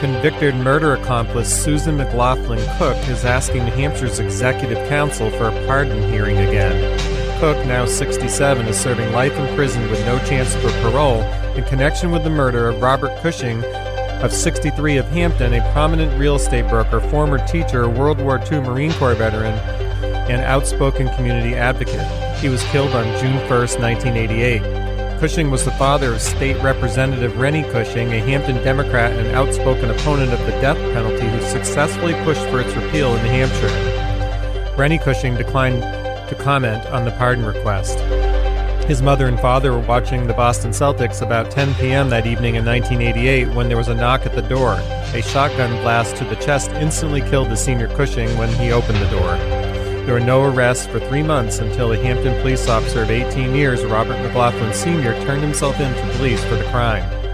Convicted murder accomplice Susan McLaughlin Cook is asking New Hampshire's Executive Council for a pardon hearing again. Cook, now 67, is serving life in prison with no chance for parole in connection with the murder of Robert Cushing of 63 of Hampton, a prominent real estate broker, former teacher, World War II Marine Corps veteran, and outspoken community advocate. He was killed on June 1, 1988. Cushing was the father of State Representative Renny Cushing, a Hampton Democrat and outspoken opponent of the death penalty who successfully pushed for its repeal in New Hampshire. Renny Cushing declined to comment on the pardon request. His mother and father were watching the Boston Celtics about 10 p.m. that evening in 1988 when there was a knock at the door. A shotgun blast to the chest instantly killed the senior Cushing when he opened the door. There were no arrests for three months until a Hampton police officer of 18 years, Robert McLaughlin Sr., turned himself in to police for the crime.